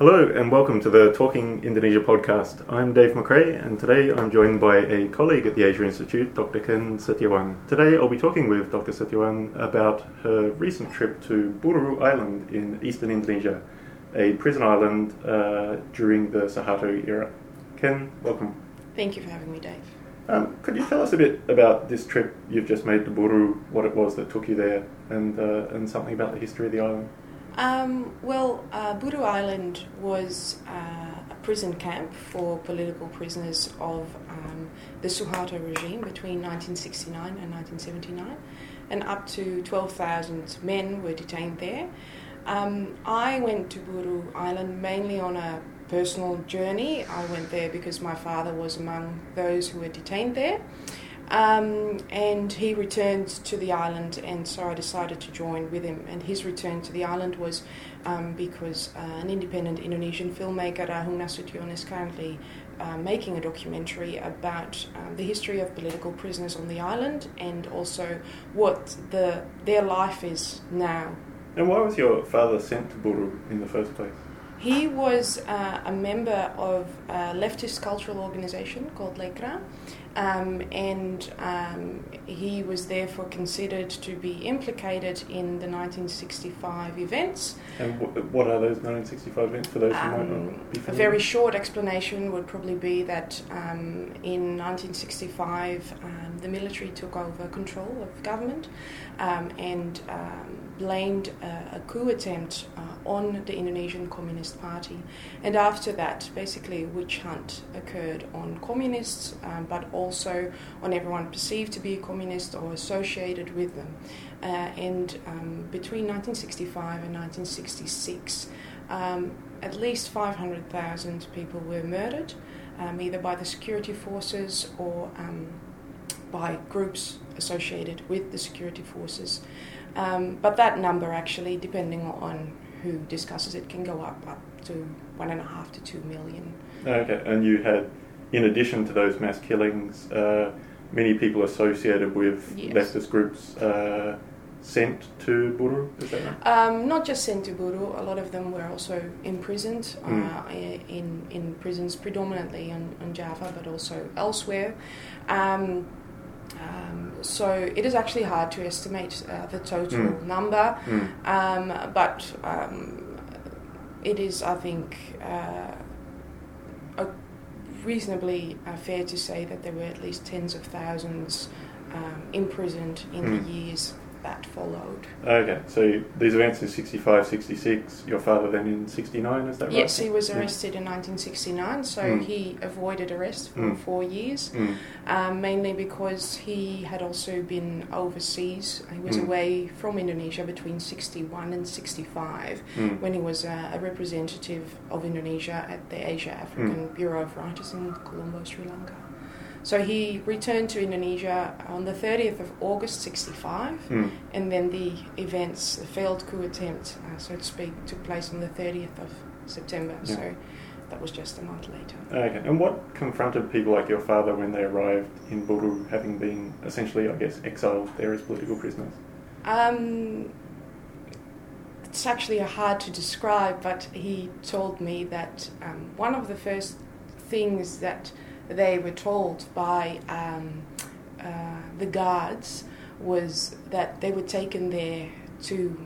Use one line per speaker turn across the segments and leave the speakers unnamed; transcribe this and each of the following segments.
Hello and welcome to the Talking Indonesia podcast. I'm Dave McRae and today I'm joined by a colleague at the Asia Institute, Dr. Ken Setiawan. Today I'll be talking with Dr. Setiawan about her recent trip to Buru Island in eastern Indonesia, a prison island uh, during the Suharto era. Ken, welcome.
Thank you for having me, Dave.
Um, could you tell us a bit about this trip you've just made to Buru, what it was that took you there, and, uh, and something about the history of the island?
Um, well, uh, Buru Island was uh, a prison camp for political prisoners of um, the Suharto regime between 1969 and 1979, and up to 12,000 men were detained there. Um, I went to Buru Island mainly on a personal journey. I went there because my father was among those who were detained there. Um, and he returned to the island, and so I decided to join with him. And his return to the island was um, because uh, an independent Indonesian filmmaker, Rahung Nasution, is currently uh, making a documentary about um, the history of political prisoners on the island and also what the their life is now.
And why was your father sent to Buru in the first place?
He was uh, a member of a leftist cultural organization called Lekra, um, and um, he was therefore considered to be implicated in the 1965 events.
And w- what are those 1965 events for those who might
Um,
not be familiar?
a very short explanation would probably be that um, in 1965 um, the military took over control of government um, and um, blamed a, a coup attempt uh, on the Indonesian Communist Party. And after that, basically, a witch hunt occurred on communists, um, but also on everyone perceived to be a communist or associated with them. Uh, and um, between 1965 and 1966, um, at least 500,000 people were murdered, um, either by the security forces or by groups associated with the security forces. Um, but that number actually, depending on who discusses it, can go up up to one and a half to two million.
Okay, and you had, in addition to those mass killings, uh, many people associated with
Yes.
leftist groups uh, sent to Buru, is that right?
Um, not just sent to Buru, a lot of them were also imprisoned
Mm.
uh, in, in prisons predominantly on, on Java but also elsewhere. Um, um, so it is actually hard to estimate uh, the total
Mm.
number,
Mm.
um, but um, it is, I think, uh, reasonably uh, fair to say that there were at least tens of thousands um, imprisoned in
Mm.
the years that followed.
Okay, so these events in 65, 66, your father then in 69, is that right?
Yes, he was
Yeah.
arrested in 1969, so
Mm.
he avoided arrest for
Mm.
four years,
Mm.
um, mainly because he had also been overseas. He was
Mm.
away from Indonesia between 61 and 65
Mm.
when he was uh, a representative of Indonesia at the Asia African
Mm.
Bureau of Writers in Colombo, Sri Lanka. So he returned to Indonesia on the 30th of August 65
Mm.
and then the events, the failed coup attempt, uh, so to speak, took place on the 30th of September.
Yeah.
So that was just a month later.
Okay, and what confronted people like your father when they arrived in Buru, having been essentially, I guess, exiled there as political prisoners?
Um, it's actually hard to describe, but he told me that um, one of the first things that they were told by um, uh, the guards was that they were taken there to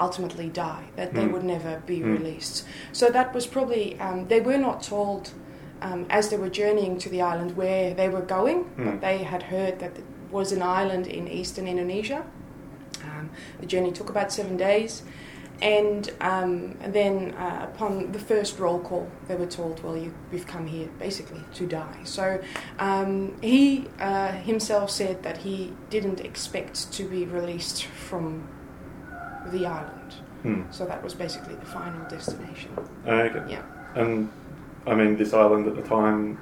ultimately die, that they
Mm.
would never be
Mm.
released. So that was probably, um, they were not told um, as they were journeying to the island where they were going,
Mm.
but they had heard that it was an island in eastern Indonesia. Um, the journey took about seven days. And, um, then, uh, upon the first roll call, they were told, "Well, you, we've come here basically to die." So um, he uh, himself said that he didn't expect to be released from the island.
Mm.
So that was basically the final destination.
Okay.
Yeah.
And I mean, this island at the time,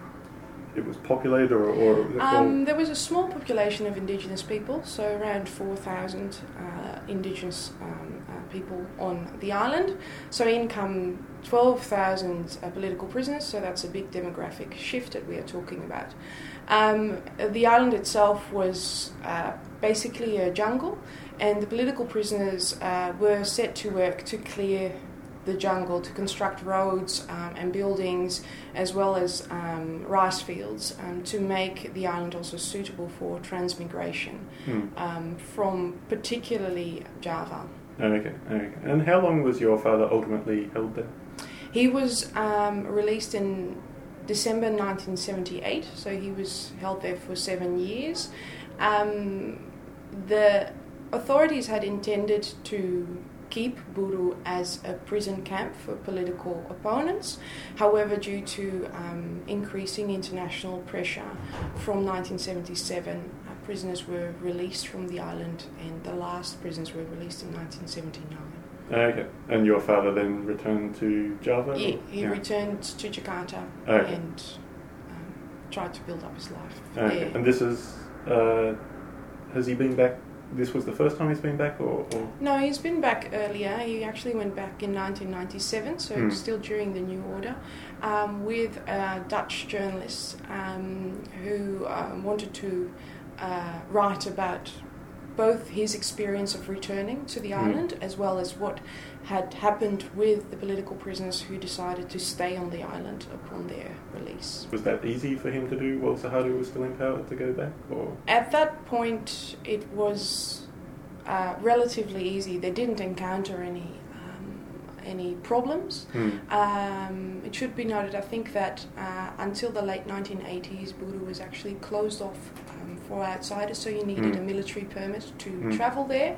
it was populated, or, or was it all-
Um, there was a small population of indigenous people, so around 4,000 uh, indigenous um, people on the island. So in come 12,000 uh, political prisoners, so that's a big demographic shift that we are talking about. Um, the island itself was uh, basically a jungle, and the political prisoners uh, were set to work to clear the jungle to construct roads um, and buildings, as well as um, rice fields, um, to make the island also suitable for transmigration
Mm.
from particularly Java.
Okay, okay. And how long was your father ultimately held there?
He was um, released in December 1978, so he was held there for seven years. Um, the authorities had intended to keep Buru as a prison camp for political opponents. However, due to um, increasing international pressure from 1977, uh, prisoners were released from the island, and the last prisoners were released in 1979.
Okay. And your father then returned to Java?
He,
or-
he
yeah.
returned to Jakarta
Okay.
and um, tried to build up his life
Okay.
there.
And this is, uh, has he been back? This was the first time he's been back, or? or?
No, he's been back earlier. He actually went back in 1997, so
Hmm.
still during the New Order, um, with a Dutch journalist um, who um, wanted to uh, write about both his experience of returning to the
Hmm.
island as well as what had happened with the political prisoners who decided to stay on the island upon their release.
Was that easy for him to do while Suharto was still in power to go back, or?
At that point, it was uh, relatively easy. They didn't encounter any um, any problems.
Hmm.
Um, it should be noted, I think, that uh, until the late 1980s, Buru was actually closed off um, for outsiders, so you needed
Mm.
a military permit to
Mm.
travel there.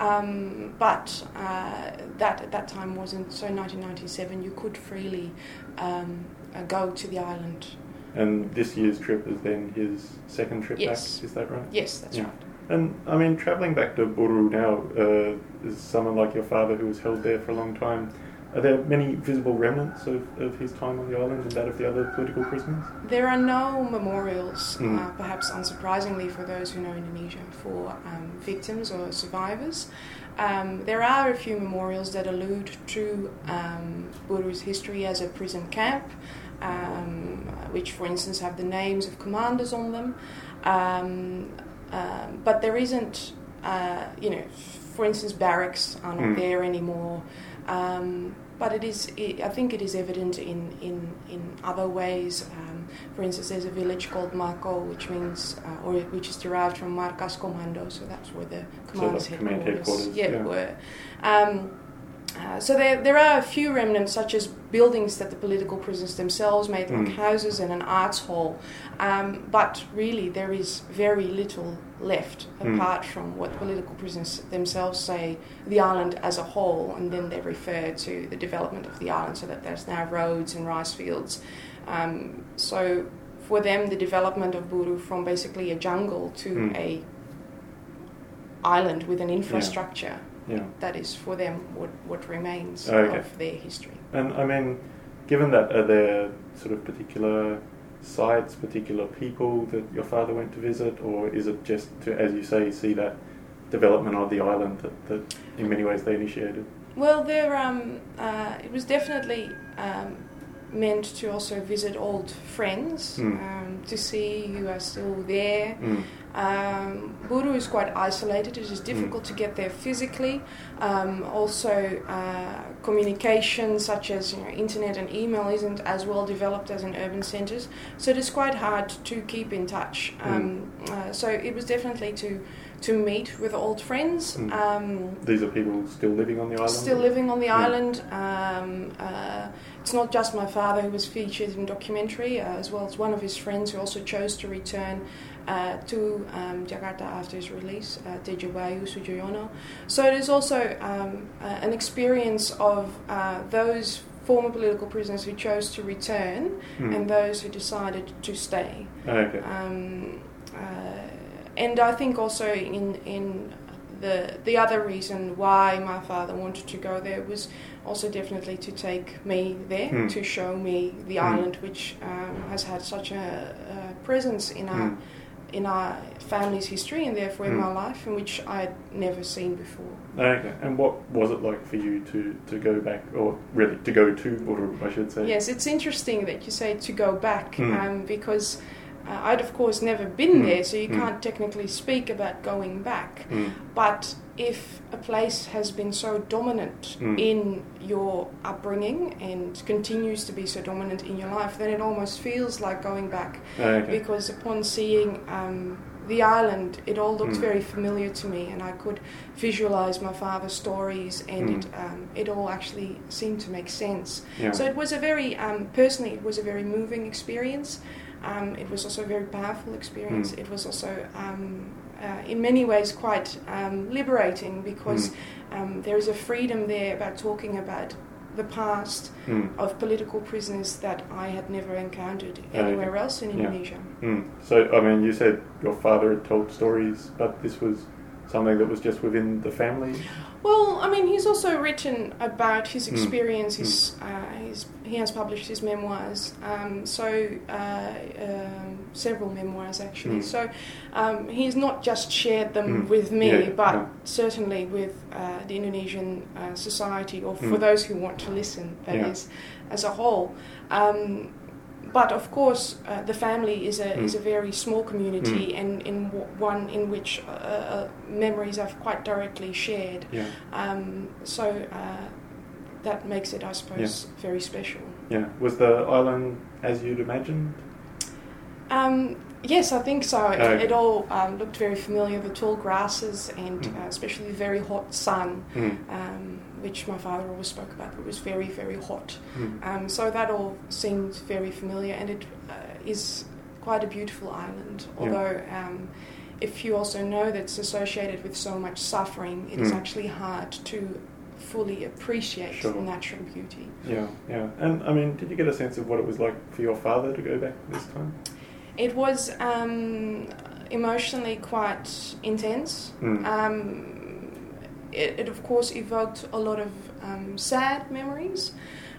Um, but uh, that at that time wasn't. So, 1997, you could freely um, uh, go to the island.
And this year's trip is then his second trip
Yes.
back. Is that right?
Yes, that's
Yeah.
right.
And I mean, travelling back to Buru now, uh, is someone like your father who was held there for a long time. Are there many visible remnants of, of his time on the island and that of the other political prisoners?
There are no memorials,
Mm.
uh, perhaps unsurprisingly for those who know Indonesia, for um, victims or survivors. Um, there are a few memorials that allude to um, Buru's history as a prison camp, um, which, for instance, have the names of commanders on them. Um, um, but there isn't, uh, you know, for instance, barracks are not
Mm.
there anymore. Um, but it is, it, I think it is evident in, in, in other ways. Um, for instance, there's a village called Mako, which means, uh, or which is derived from Markas Komando, so that's where the
command
headquarters,
headquarters,
yeah,
yeah.
were. Um, uh, so there, there are a few remnants, such as buildings that the political prisoners themselves made, like
Mm.
houses and an arts hall. Um, but really, there is very little left
Mm.
apart from what political prisoners themselves say the island as a whole, and then they refer to the development of the island, so that there's now roads and rice fields. Um, so for them, the development of Buru from basically a jungle to
Mm.
a island with an infrastructure
Yeah.
that is for them what, what remains
Okay.
of their history.
And I mean, given that, are there sort of particular sites, particular people that your father went to visit, or is it just to, as you say, see that development of the island that, that in many ways they initiated?
Well, there um, uh, it was definitely um, meant to also visit old friends
Mm.
um, to see who are still there.
Mm.
Um, Buru is quite isolated. It is difficult to get there physically. Um, also, uh, communication such as you know, internet and email isn't as well developed as in urban centres, so it is quite hard to keep in touch. Um, uh, so it was definitely to to meet with old friends.
Mm.
Um,
These are people still living on the island?
Still living on the
Yeah.
island. Um, uh, it's not just my father who was featured in the documentary, uh, as well as one of his friends who also chose to return uh, to um, Jakarta after his release, uh, Tejo Bayu Sujoyono. So it is also um, uh, an experience of uh, those former political prisoners who chose to return
Mm.
and those who decided to stay.
Okay.
Um, uh, and I think also in in the the other reason why my father wanted to go there was also definitely to take me there
Mm.
to show me the
Mm.
island, which um, has had such a, a presence in our
Mm.
In our family's history and therefore in
Mm.
my life, and which I'd never seen before.
Okay. And what was it like for you to, to go back, or really to go to Buru, I should say?
Yes, it's interesting that you say to go back
Mm.
um, because uh, I'd of course never been
Mm.
there, so you
Mm.
can't technically speak about going back.
Mm.
But if a place has been so dominant
Mm.
in your upbringing and continues to be so dominant in your life, then it almost feels like going back.
Okay.
Because upon seeing um, the island, it all looked
Mm.
very familiar to me, and I could visualize my father's stories, and
Mm.
it, um, it all actually seemed to make sense.
Yeah.
So it was a very, um, personally, it was a very moving experience. Um, it was also a very powerful experience.
Mm.
It was also, um, uh, in many ways, quite um, liberating because
Mm.
um, there is a freedom there about talking about the past
Mm.
of political prisoners that I had never encountered
Okay.
anywhere else in
Yeah.
Indonesia.
Mm. So, I mean, you said your father had told stories, but this was something that was just within the family.
Well, I mean, he's also written about his
Mm.
uh, his, he has published his memoirs, um, so uh, um, several memoirs actually.
Mm.
So um, he's not just shared them
Mm.
with me,
Yeah,
but
yeah.
certainly with uh, the Indonesian uh, society, or for
Mm.
those who want to listen, that is,
Yeah.
as a whole. Um, but of course, uh, the family is a is a very small community, and in w- one in which uh, uh, memories are quite directly shared.
Yeah.
Um, so uh, that makes it, I suppose, very special.
Yeah. Was the island as you'd imagined?
Um, yes, I think so. It,
Okay.
it all um, looked very familiar. The tall grasses and
Mm.
uh, especially the very hot sun,
Mm.
um, which my father always spoke about. It was very, very hot.
Mm.
Um, so that all seemed very familiar, and it uh, is quite a beautiful island.
Yeah.
Although, um, if you also know that it's associated with so much suffering, it is
Mm.
actually hard to fully appreciate
Sure.
the natural beauty.
Yeah, yeah. And I mean, did you get a sense of what it was like for your father to go back this time?
It was um, emotionally quite intense.
Mm.
Um, it, it, of course, evoked a lot of um, sad memories,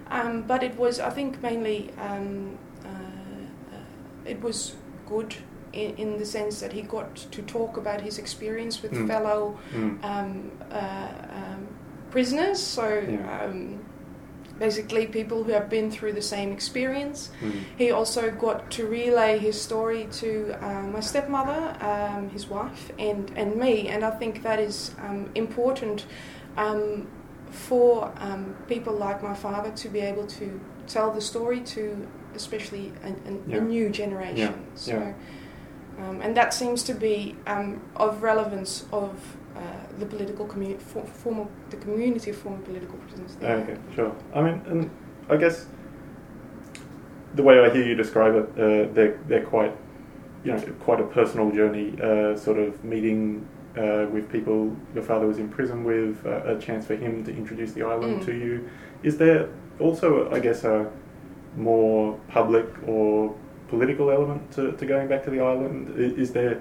um, but it was, I think, mainly um, uh, uh, it was good in, in the sense that he got to talk about his experience with
Mm.
fellow
Mm.
um, uh, um, prisoners. So.
Yeah.
Um, Basically, people who have been through the same experience.
Mm.
He also got to relay his story to uh, my stepmother, um, his wife, and, and me. And I think that is um, important um, for um, people like my father to be able to tell the story to, especially a, a,
Yeah.
a new generation.
Yeah,
So. Um, and that seems to be um, of relevance of the political community, for, former, the community of former political prisoners. there.
Okay, sure. I mean, and I guess the way I hear you describe it, uh, they're they're quite, you know, quite a personal journey. Uh, sort of meeting uh, with people your father was in prison with, uh, a chance for him to introduce the island
Mm.
to you. Is there also, I guess, a more public or political element to, to going back to the island? Is there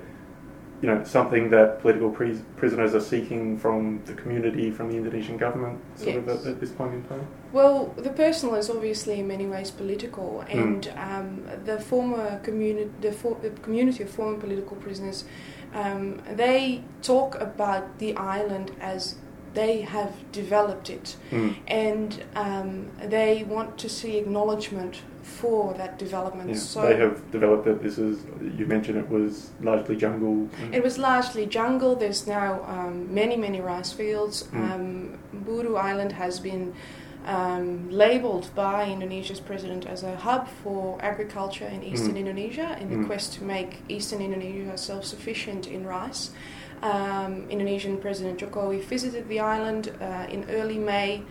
you know, something that political pris- prisoners are seeking from the community, from the Indonesian government, sort of at, at this point in time?
Well, the personal is obviously in many ways political,
Mm.
and um, the former community, the, for, the community of former political prisoners, um, they talk about the island as they have developed it,
Mm.
and um, they want to see acknowledgement for that development.
Yeah.
So
they have developed it. This is you mentioned it was largely jungle.
It was largely jungle. There's now um, many, many rice fields.
Mm.
Um, Buru Island has been um, labeled by Indonesia's president as a hub for agriculture in eastern
Mm.
Indonesia in the
Mm.
quest to make eastern Indonesia self sufficient in rice. Um, Indonesian President Jokowi visited the island uh, in early May.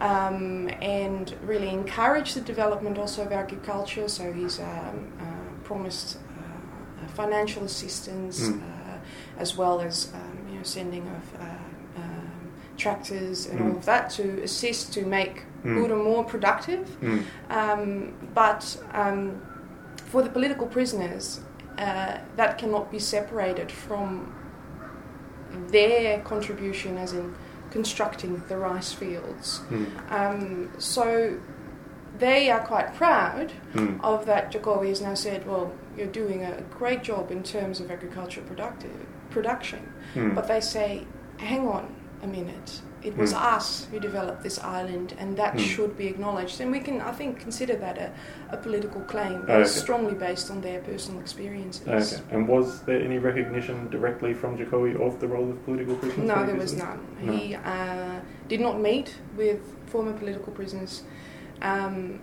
Um, and really encouraged the development also of agriculture. So he's um, uh, promised uh, financial assistance
Mm.
uh, as well as um, you know sending of uh, um, tractors and
Mm.
all of that to assist to make
Mm.
Buru more productive.
Mm.
Um, but um, for the political prisoners, uh, that cannot be separated from their contribution, as in constructing the rice fields.
Mm.
Um, so they are quite proud
Mm.
of that. Jokowi has now said, "Well, you're doing a great job in terms of agricultural productive production,"
Mm.
but they say, "Hang on a minute." It was
Mm.
us who developed this island, and that
Mm.
should be acknowledged. And we can, I think, consider that a, a political claim,
Okay.
strongly based on their personal experiences.
Okay. And was there any recognition directly from Jokowi of the role of political prisoners?
No, there was none.
No.
He uh, did not meet with former political prisoners, um,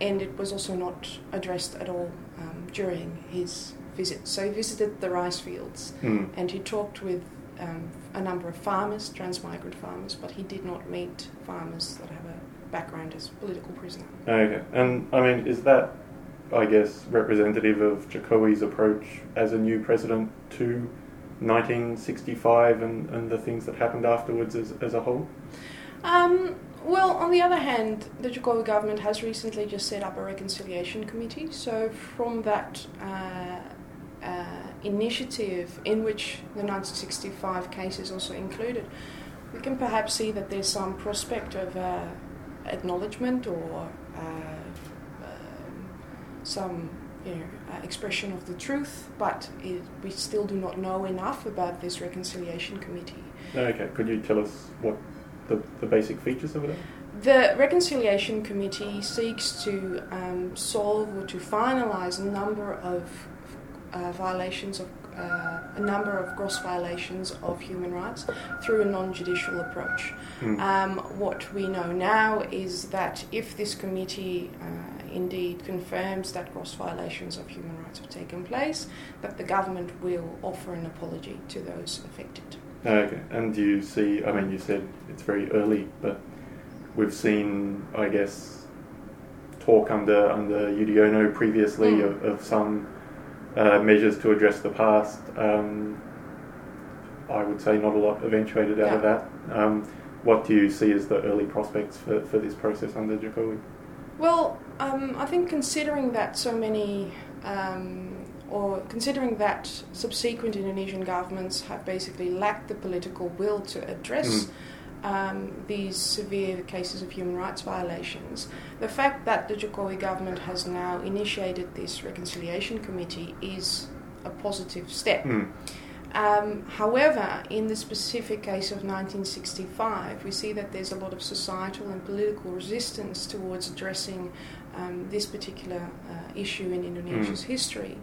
and it was also not addressed at all um, during his visit. So he visited the rice fields
Mm.
and he talked with um, a number of farmers, transmigrant farmers, but he did not meet farmers that have a background as political prisoner.
Okay. And I mean, is that, I guess, representative of Jokowi's approach as a new president to 1965 and, and the things that happened afterwards as, as a whole?
Um, well, on the other hand, the Jokowi government has recently just set up a reconciliation committee. So, from that uh, uh, initiative, in which the 1965 case is also included, we can perhaps see that there's some prospect of uh, acknowledgement or uh, um, some you know, uh, expression of the truth, but it, we still do not know enough about this reconciliation committee.
Okay. Could you tell us what the, the basic features of it are?
The Reconciliation Committee seeks to um, solve or to finalise a number of uh, violations of uh, a number of gross violations of human rights through a non-judicial approach.
Mm.
Um, what we know now is that if this committee uh, indeed confirms that gross violations of human rights have taken place, that the government will offer an apology to those affected.
Okay, and do you see? I mean, you said it's very early, but we've seen, I guess, talk under under Yudhoyono previously
Mm.
of, of some uh, measures to address the past. Um, I would say not a lot eventuated out of that. Um, what do you see as the early prospects for, for this process under Jokowi?
Well, um, I think considering that so many, um, or considering that subsequent Indonesian governments have basically lacked the political will to address um, these severe cases of human rights violations, the fact that the Jokowi government has now initiated this reconciliation committee is a positive step.
Mm.
Um, however, in the specific case of 1965, we see that there's a lot of societal and political resistance towards addressing um, this particular uh, issue in Indonesia's history.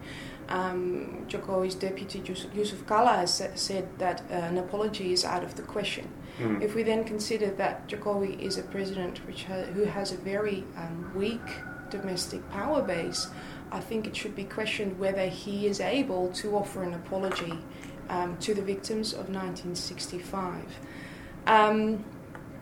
Um, Jokowi's deputy Jusuf Kalla has said that uh, an apology is out of the question.
Mm.
If we then consider that Jokowi is a president which ha- who has a very um, weak domestic power base, I think it should be questioned whether he is able to offer an apology um, to the victims of 1965. Um,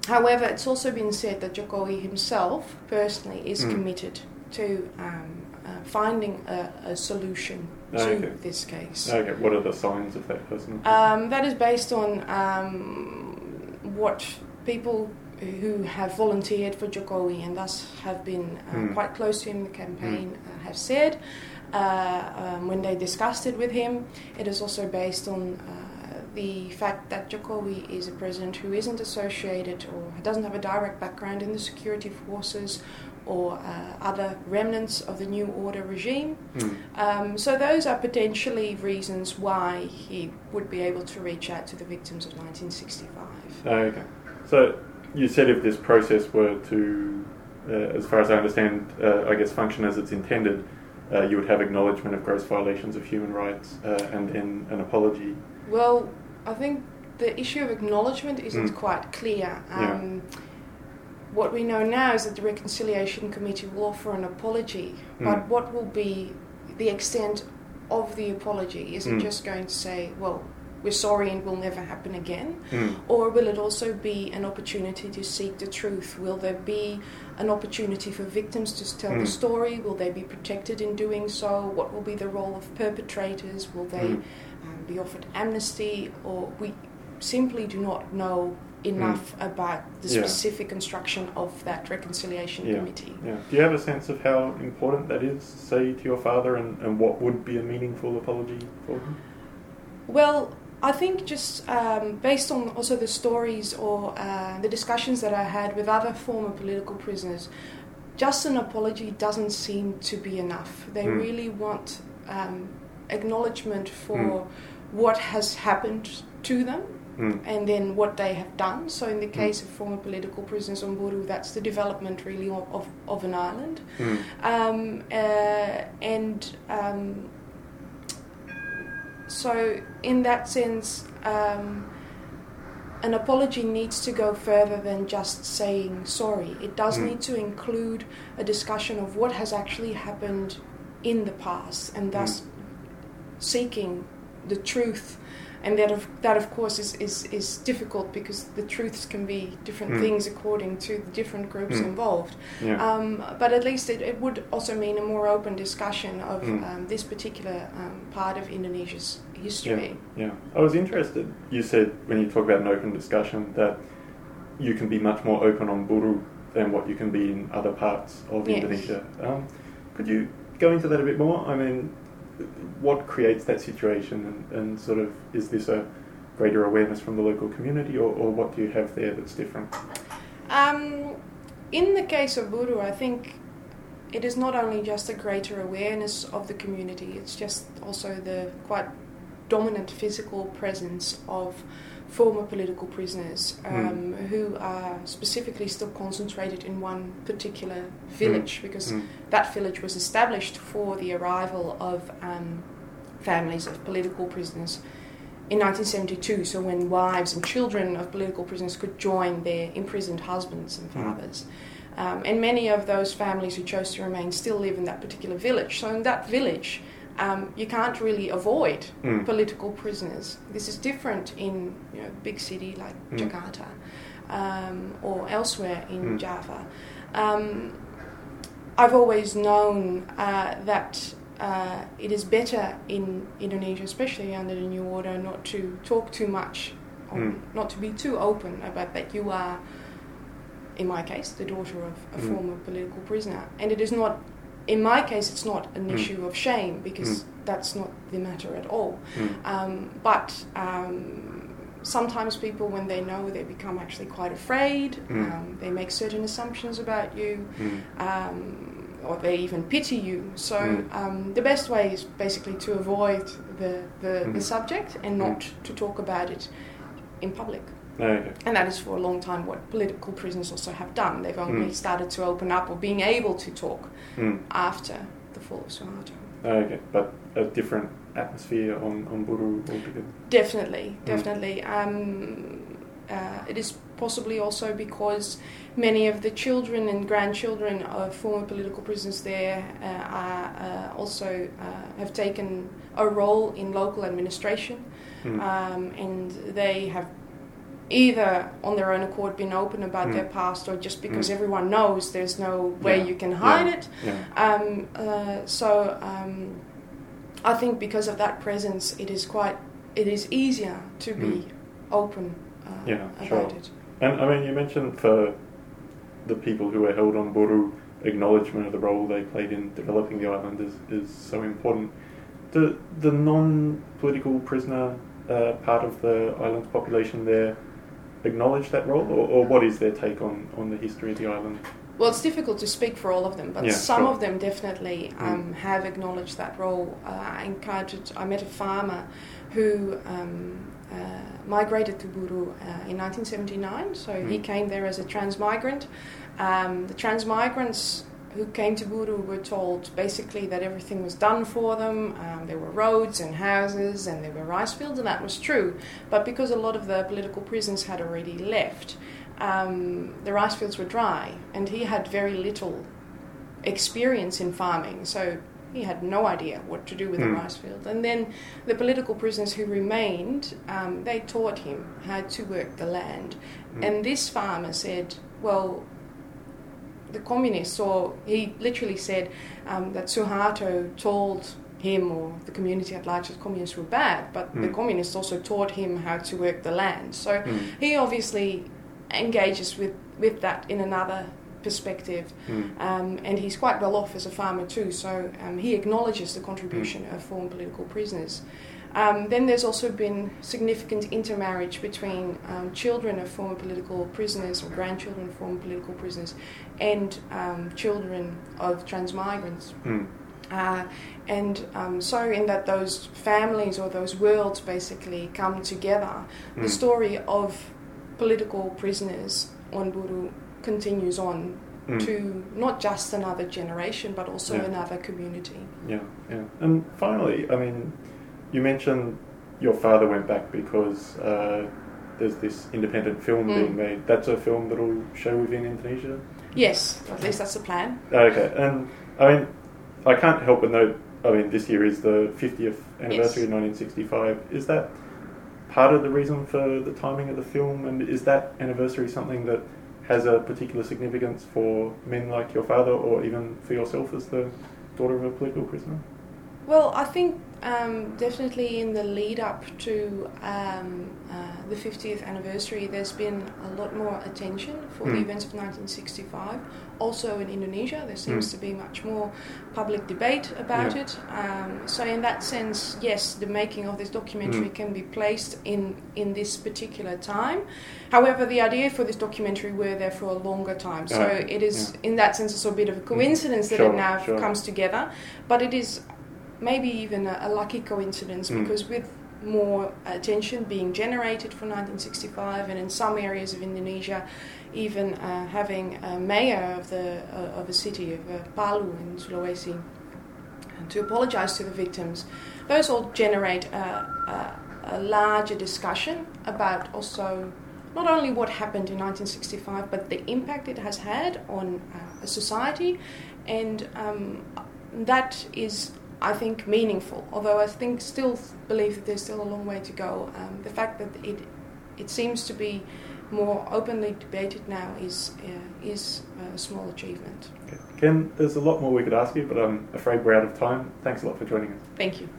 however, it's also been said that Jokowi himself, personally, is
Mm.
committed to um, uh, finding a, a solution
Okay.
to this case.
Okay, what are the signs of that person?
Um, that is based on um, what people who have volunteered for Jokowi and thus have been uh,
Mm.
quite close to him in the campaign uh, have said uh, um, when they discussed it with him. It is also based on uh, the fact that Jokowi is a president who isn't associated or doesn't have a direct background in the security forces or uh, other remnants of the New Order regime.
Mm.
Um, so those are potentially reasons why he would be able to reach out to the victims of 1965.
Okay. So you said if this process were to, uh, as far as I understand, uh, I guess function as it's intended, uh, you would have acknowledgement of gross violations of human rights uh, and then an apology.
Well, I think the issue of acknowledgement isn't
Mm.
quite clear.
Yeah.
What we know now is that the Reconciliation Committee will offer an apology,
Mm.
but what will be the extent of the apology? Is it
Mm.
just going to say, well, we're sorry and will never happen again?
Mm.
Or will it also be an opportunity to seek the truth? Will there be an opportunity for victims to tell the
Mm.
story? Will they be protected in doing so? What will be the role of perpetrators? Will they
Mm.
um, be offered amnesty? Or we simply do not know enough about the
Yeah.
specific construction of that reconciliation
Yeah.
committee.
Yeah. Do you have a sense of how important that is, say, to your father, and, and what would be a meaningful apology for him?
Well, I think just um, based on also the stories or uh, the discussions that I had with other former political prisoners, just an apology doesn't seem to be enough. They
Mm.
really want um, acknowledgement for
Mm.
what has happened to them
Mm.
and then what they have done. So, in the case of former political prisoners on Buru, that's the development really of, of, an island.
Mm.
Um, uh, and um, so, in that sense, um, an apology needs to go further than just saying sorry. It does
Mm.
need to include a discussion of what has actually happened in the past and thus seeking the truth. And that, of, that of course, is, is, is difficult because the truths can be different
Mm.
things according to the different groups
Mm.
involved.
Yeah.
Um, but at least it, it would also mean a more open discussion of
Mm.
um, this particular um, part of Indonesia's history.
Yeah, yeah, I was interested. You said when you talk about an open discussion that you can be much more open on Buru than what you can be in other parts of
Yes.
Indonesia. Um, could you go into that a bit more? I mean, what creates that situation, and, and sort of is this a greater awareness from the local community, or, or what do you have there that's different?
Um, in the case of Buru, I think it is not only just a greater awareness of the community, it's just also the quite dominant physical presence of former political prisoners um, who are specifically still concentrated in one particular village because
Mm.
that village was established for the arrival of um, families of political prisoners in 1972. So when wives and children of political prisoners could join their imprisoned husbands and
Mm.
fathers. Um, and many of those families who chose to remain still live in that particular village. So in that village, um, you can't really avoid
Mm.
political prisoners. This is different in you know big city like
Mm.
Jakarta um, or elsewhere in
Mm.
Java. Um, I've always known uh, that uh, it is better in Indonesia, especially under the new order, not to talk too much, on,
Mm.
not to be too open about that you are, in my case, the daughter of a
Mm.
former political prisoner. And it is not, in my case, it's not an
Mm.
issue of shame because that's not the matter at all.
Mm.
Um, but um, sometimes people, when they know, they become actually quite afraid.
Mm.
Um, they make certain assumptions about you,
Mm.
um, or they even pity you. So
Mm.
um, the best way is basically to avoid the, the,
Mm.
the subject and not to talk about it in public.
Okay.
And that is for a long time what political prisoners also have done. They've only
Mm.
started to open up or being able to talk
Mm.
after the fall of Suharto.
Okay, but a different atmosphere on, on Buru altogether.
Definitely,
Mm.
definitely. Um, uh, it is possibly also because many of the children and grandchildren of former political prisoners there uh, are uh, also uh, have taken a role in local administration,
Mm.
um, and they have either on their own accord been open about
Mm.
their past, or just because
Mm.
everyone knows there's no way
Yeah.
you can hide
Yeah.
it.
yeah.
Um, uh, so um, I think because of that presence, it is quite it is easier to be open uh,
Mm. Yeah,
about
sure.
it.
And I mean, you mentioned for the people who were held on Buru, acknowledgement of the role they played in developing the island is, is so important. The, the non political prisoner uh, part of the island's population there acknowledge that role, or, or what is their take on, on the history of the island?
Well, it's difficult to speak for all of them, but
Yeah,
some
sure.
of them definitely um,
Mm.
have acknowledged that role. Uh, I encountered, I met a farmer who um, uh, migrated to Buru uh, in 1979, so he
Mm.
came there as a transmigrant. Um, the transmigrants who came to Buru were told basically that everything was done for them. Um, there were roads and houses and there were rice fields, and that was true. But because a lot of the political prisoners had already left, um, the rice fields were dry, and he had very little experience in farming, so he had no idea what to do with
Hmm.
the rice field. And then the political prisoners who remained, um, they taught him how to work the land.
Mm.
And this farmer said, well, the communists, or he literally said um, that Suharto told him or the community at large that communists were bad, but the
Mm.
communists also taught him how to work the land. So
Mm.
he obviously engages with, with that in another perspective.
Mm.
Um, and he's quite well off as a farmer too, so um, he acknowledges the contribution of former political prisoners. Um, then there's also been significant intermarriage between um, children of former political prisoners or grandchildren of former political prisoners and um, children of transmigrants.
Mm.
Uh, and um, so, in that those families or those worlds basically come together,
Mm.
the story of political prisoners on Buru continues on
Mm.
to not just another generation but also
Yeah.
another community.
Yeah, yeah. And finally, I mean, you mentioned your father went back because uh, there's this independent film
Mm.
being made. That's a film that'll show within Indonesia.
Yes, at least that's the plan.
Okay, and I mean, I can't help but note. I mean, this year is the 50th anniversary
Yes.
of 1965. Is that part of the reason for the timing of the film, and is that anniversary something that has a particular significance for men like your father, or even for yourself as the daughter of a political prisoner?
Well, I think um, definitely in the lead up to um, uh, the 50th anniversary, there's been a lot more attention for the
Mm.
events of 1965. Also in Indonesia, there seems
Mm.
to be much more public debate about
Yeah.
it. Um, so, in that sense, yes, the making of this documentary
Mm.
can be placed in, in this particular time. However, the idea for this documentary were there for a longer time. So,
Okay,
it is, in that sense, also a bit of a coincidence that
Mm. Sure,
it now
sure.
comes together. But it is maybe even a, a lucky coincidence
Mm.
because with more attention being generated for 1965 and in some areas of Indonesia even uh, having a mayor of the uh, of a city of uh, Palu in Sulawesi to apologize to the victims those all generate a, a, a larger discussion about also not only what happened in 1965 but the impact it has had on uh, a society and um, that is I think meaningful. Although I think still believe that there's still a long way to go. Um, the fact that it it seems to be more openly debated now is uh, is a small achievement.
Okay. Ken, there's a lot more we could ask you, but I'm afraid we're out of time. Thanks a lot for joining us.
Thank you.